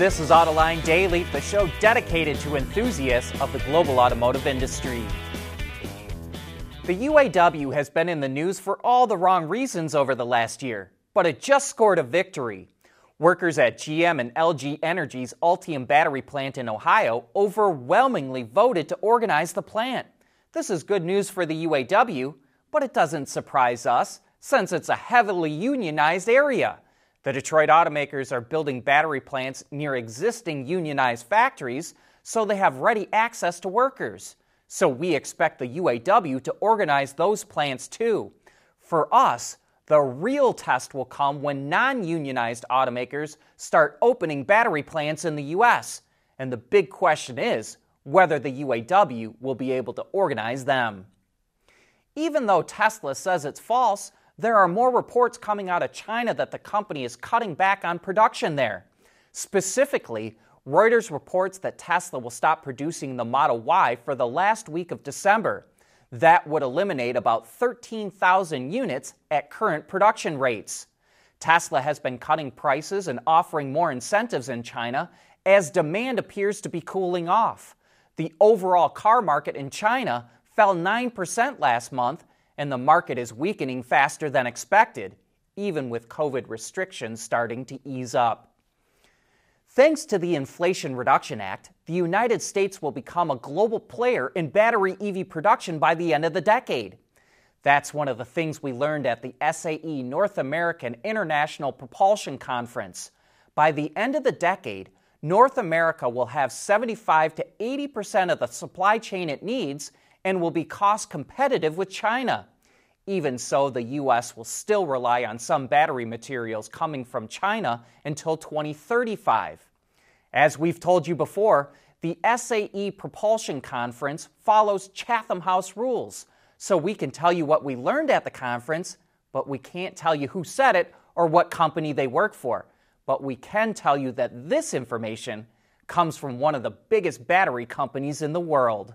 This is Autoline Daily, the show dedicated to enthusiasts of the global automotive industry. The UAW has been in the news for all the wrong reasons over the last year, but it just scored a victory. Workers at GM and LG Energy's Ultium battery plant in Ohio overwhelmingly voted to organize the plant. This is good news for the UAW, but it doesn't surprise us since it's a heavily unionized area. The Detroit automakers are building battery plants near existing unionized factories so they have ready access to workers. So we expect the UAW to organize those plants too. For us, the real test will come when non unionized automakers start opening battery plants in the U.S. And the big question is whether the UAW will be able to organize them. Even though Tesla says it's false, there are more reports coming out of China that the company is cutting back on production there. Specifically, Reuters reports that Tesla will stop producing the Model Y for the last week of December. That would eliminate about 13,000 units at current production rates. Tesla has been cutting prices and offering more incentives in China as demand appears to be cooling off. The overall car market in China fell 9% last month and the market is weakening faster than expected, even with COVID restrictions starting to ease up. Thanks to the Inflation Reduction Act, the United States will become a global player in battery EV production by the end of the decade. That's one of the things we learned at the SAE North American International Propulsion Conference. By the end of the decade, North America will have 75 to 80 percent of the supply chain it needs and will be cost competitive with China. Even so, the U.S. will still rely on some battery materials coming from China until 2035. As we've told you before, the SAE Propulsion Conference follows Chatham House rules, so we can tell you what we learned at the conference, but we can't tell you who said it or what company they work for. But we can tell you that this information comes from one of the biggest battery companies in the world.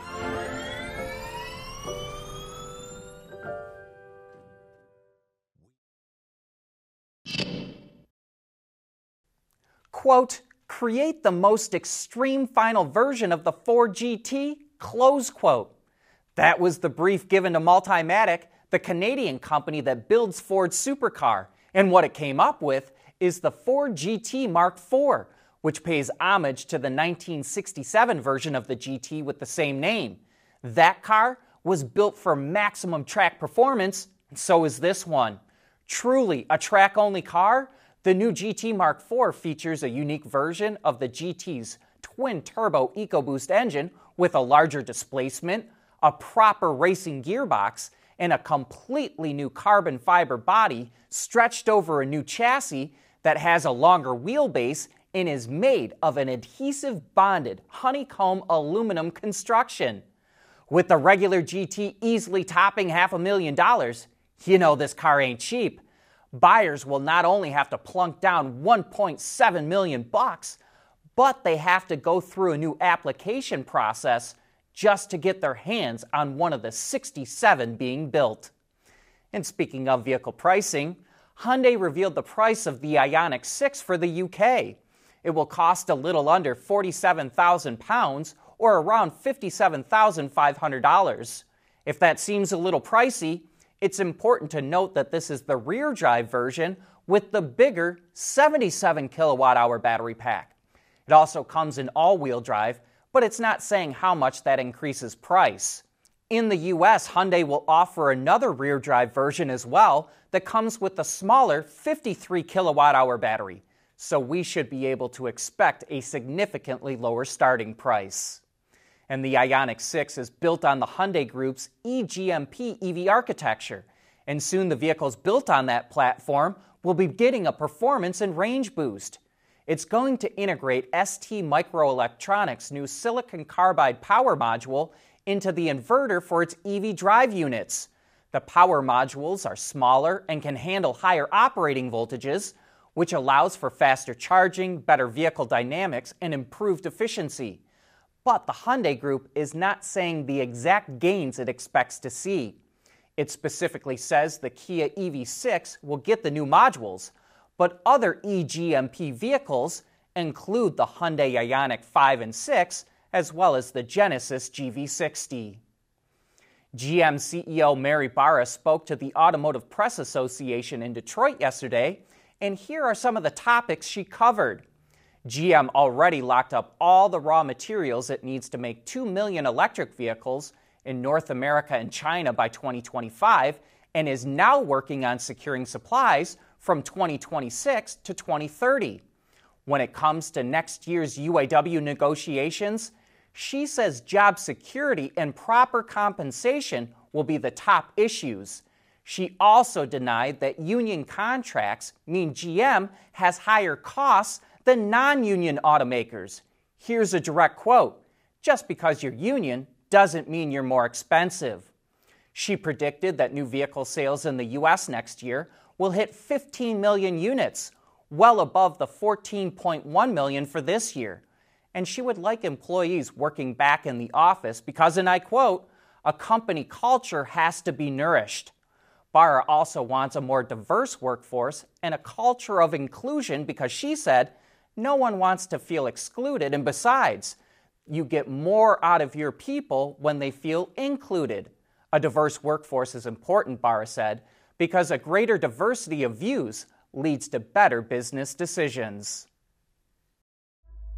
Quote, create the most extreme final version of the Ford GT, close quote. That was the brief given to Multimatic, the Canadian company that builds Ford's supercar. And what it came up with is the Ford GT Mark IV, which pays homage to the 1967 version of the GT with the same name. That car was built for maximum track performance, and so is this one. Truly a track only car, the new GT Mark IV features a unique version of the GT's twin turbo EcoBoost engine with a larger displacement, a proper racing gearbox, and a completely new carbon fiber body stretched over a new chassis that has a longer wheelbase and is made of an adhesive bonded honeycomb aluminum construction. With the regular GT easily topping half a million dollars, you know this car ain't cheap buyers will not only have to plunk down 1.7 million bucks, but they have to go through a new application process just to get their hands on one of the 67 being built. And speaking of vehicle pricing, Hyundai revealed the price of the Ioniq 6 for the UK. It will cost a little under 47,000 pounds or around $57,500. If that seems a little pricey, it's important to note that this is the rear drive version with the bigger 77 kilowatt hour battery pack. It also comes in all wheel drive, but it's not saying how much that increases price. In the US, Hyundai will offer another rear drive version as well that comes with a smaller 53 kilowatt hour battery, so we should be able to expect a significantly lower starting price and the Ioniq 6 is built on the Hyundai Group's eGMP EV architecture. And soon the vehicles built on that platform will be getting a performance and range boost. It's going to integrate ST Microelectronics' new silicon carbide power module into the inverter for its EV drive units. The power modules are smaller and can handle higher operating voltages, which allows for faster charging, better vehicle dynamics, and improved efficiency. But the Hyundai Group is not saying the exact gains it expects to see. It specifically says the Kia EV6 will get the new modules, but other eGMP vehicles include the Hyundai Ioniq 5 and 6, as well as the Genesis GV60. GM CEO Mary Barra spoke to the Automotive Press Association in Detroit yesterday, and here are some of the topics she covered. GM already locked up all the raw materials it needs to make 2 million electric vehicles in North America and China by 2025 and is now working on securing supplies from 2026 to 2030. When it comes to next year's UAW negotiations, she says job security and proper compensation will be the top issues. She also denied that union contracts mean GM has higher costs than non union automakers. Here's a direct quote Just because you're union doesn't mean you're more expensive. She predicted that new vehicle sales in the U.S. next year will hit 15 million units, well above the 14.1 million for this year. And she would like employees working back in the office because, and I quote, a company culture has to be nourished. Barra also wants a more diverse workforce and a culture of inclusion because she said no one wants to feel excluded, and besides, you get more out of your people when they feel included. A diverse workforce is important, Barra said, because a greater diversity of views leads to better business decisions.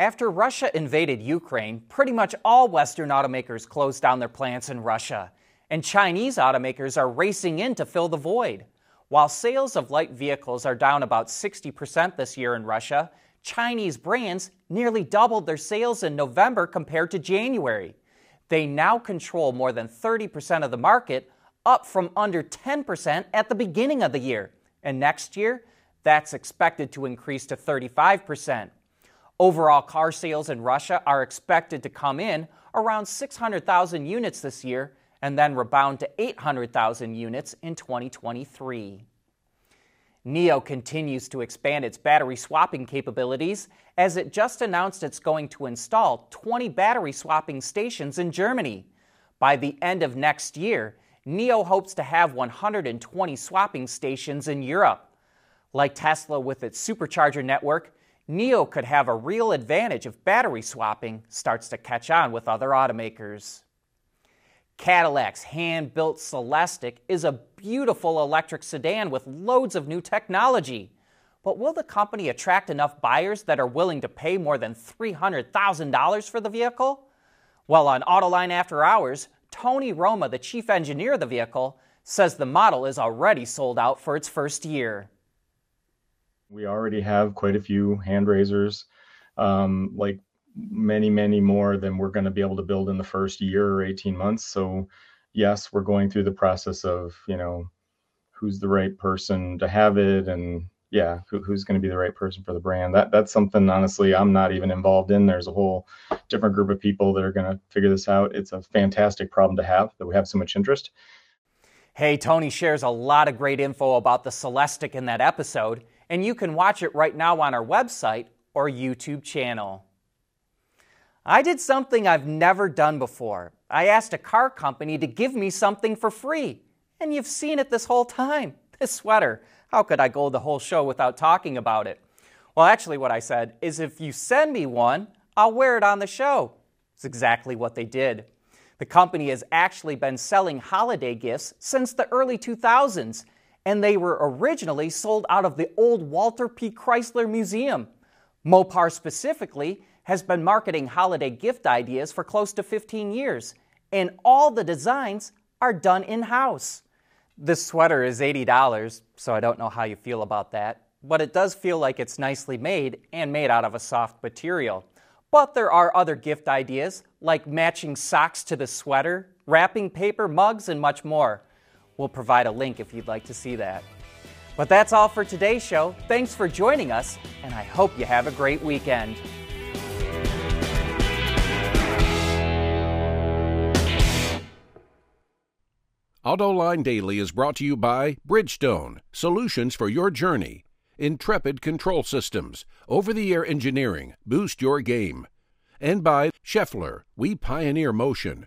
After Russia invaded Ukraine, pretty much all Western automakers closed down their plants in Russia, and Chinese automakers are racing in to fill the void. While sales of light vehicles are down about 60% this year in Russia, Chinese brands nearly doubled their sales in November compared to January. They now control more than 30% of the market, up from under 10% at the beginning of the year. And next year, that's expected to increase to 35%. Overall car sales in Russia are expected to come in around 600,000 units this year and then rebound to 800,000 units in 2023. NIO continues to expand its battery swapping capabilities as it just announced it's going to install 20 battery swapping stations in Germany. By the end of next year, NIO hopes to have 120 swapping stations in Europe. Like Tesla with its supercharger network, NIO could have a real advantage if battery swapping starts to catch on with other automakers. Cadillac's hand built Celestiq is a beautiful electric sedan with loads of new technology. But will the company attract enough buyers that are willing to pay more than $300,000 for the vehicle? Well, on Autoline After Hours, Tony Roma, the chief engineer of the vehicle, says the model is already sold out for its first year. We already have quite a few hand raisers, um, like many, many more than we're going to be able to build in the first year or 18 months. So, yes, we're going through the process of, you know, who's the right person to have it and yeah, who, who's going to be the right person for the brand. That that's something honestly I'm not even involved in. There's a whole different group of people that are going to figure this out. It's a fantastic problem to have that we have so much interest. Hey, Tony shares a lot of great info about the Celestiq in that episode and you can watch it right now on our website or YouTube channel. I did something I've never done before. I asked a car company to give me something for free, and you've seen it this whole time this sweater. How could I go the whole show without talking about it? Well, actually, what I said is if you send me one, I'll wear it on the show. It's exactly what they did. The company has actually been selling holiday gifts since the early 2000s and they were originally sold out of the old Walter P. Chrysler Museum. Mopar specifically has been marketing holiday gift ideas for close to 15 years, and all the designs are done in house. This sweater is $80, so I don't know how you feel about that, but it does feel like it's nicely made and made out of a soft material. But there are other gift ideas like matching socks to the sweater, wrapping paper, mugs, and much more. We'll provide a link if you'd like to see that. But that's all for today's show. Thanks for joining us, and I hope you have a great weekend. AutoLine Daily is brought to you by Bridgestone, solutions for your journey. Intrepid Control Systems, over the air engineering, boost your game. And by Schaeffler, we pioneer motion.